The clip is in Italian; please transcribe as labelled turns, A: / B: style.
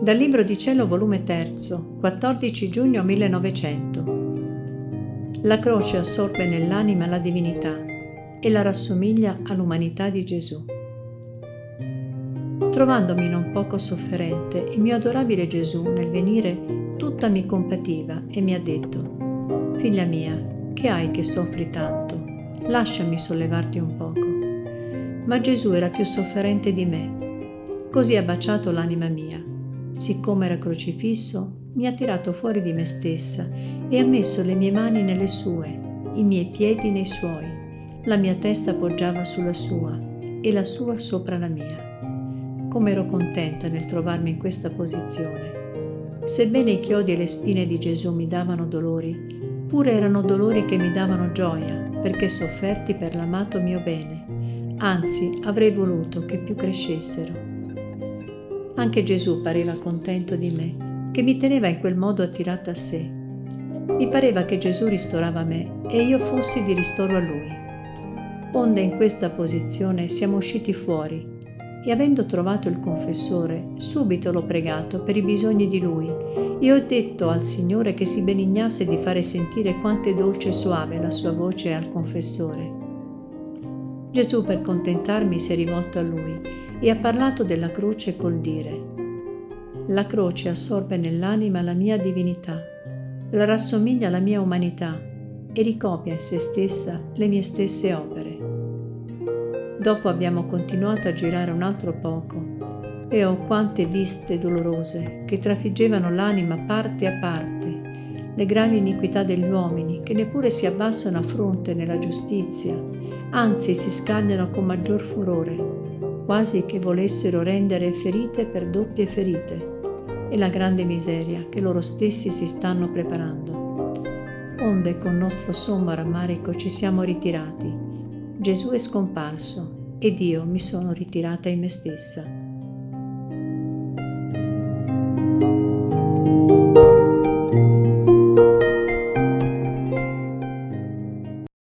A: Dal Libro di Cielo, volume 3, 14 giugno 1900. La croce assorbe nell'anima la divinità e la rassomiglia all'umanità di Gesù. Trovandomi non poco sofferente, il mio adorabile Gesù nel venire tutta mi compativa e mi ha detto, Figlia mia, che hai che soffri tanto? Lasciami sollevarti un poco. Ma Gesù era più sofferente di me. Così ha baciato l'anima mia. Siccome era crocifisso, mi ha tirato fuori di me stessa e ha messo le mie mani nelle sue, i miei piedi nei suoi. La mia testa poggiava sulla sua e la sua sopra la mia. Come ero contenta nel trovarmi in questa posizione. Sebbene i chiodi e le spine di Gesù mi davano dolori, pure erano dolori che mi davano gioia, perché sofferti per l'amato mio bene. Anzi, avrei voluto che più crescessero. Anche Gesù pareva contento di me, che mi teneva in quel modo attirata a sé. Mi pareva che Gesù ristorava me e io fossi di ristoro a lui. Onde in questa posizione siamo usciti fuori e avendo trovato il confessore, subito l'ho pregato per i bisogni di lui e ho detto al Signore che si benignasse di fare sentire quanto è dolce e suave la sua voce al confessore. Gesù per contentarmi si è rivolto a lui e ha parlato della croce col dire La croce assorbe nell'anima la mia divinità, la rassomiglia alla mia umanità e ricopia in se stessa le mie stesse opere. Dopo abbiamo continuato a girare un altro poco e oh quante viste dolorose che trafiggevano l'anima parte a parte, le gravi iniquità degli uomini che neppure si abbassano a fronte nella giustizia, anzi si scagliano con maggior furore, quasi che volessero rendere ferite per doppie ferite, e la grande miseria che loro stessi si stanno preparando. Onde con nostro sommo rammarico ci siamo ritirati Gesù è scomparso ed io mi sono ritirata in me stessa.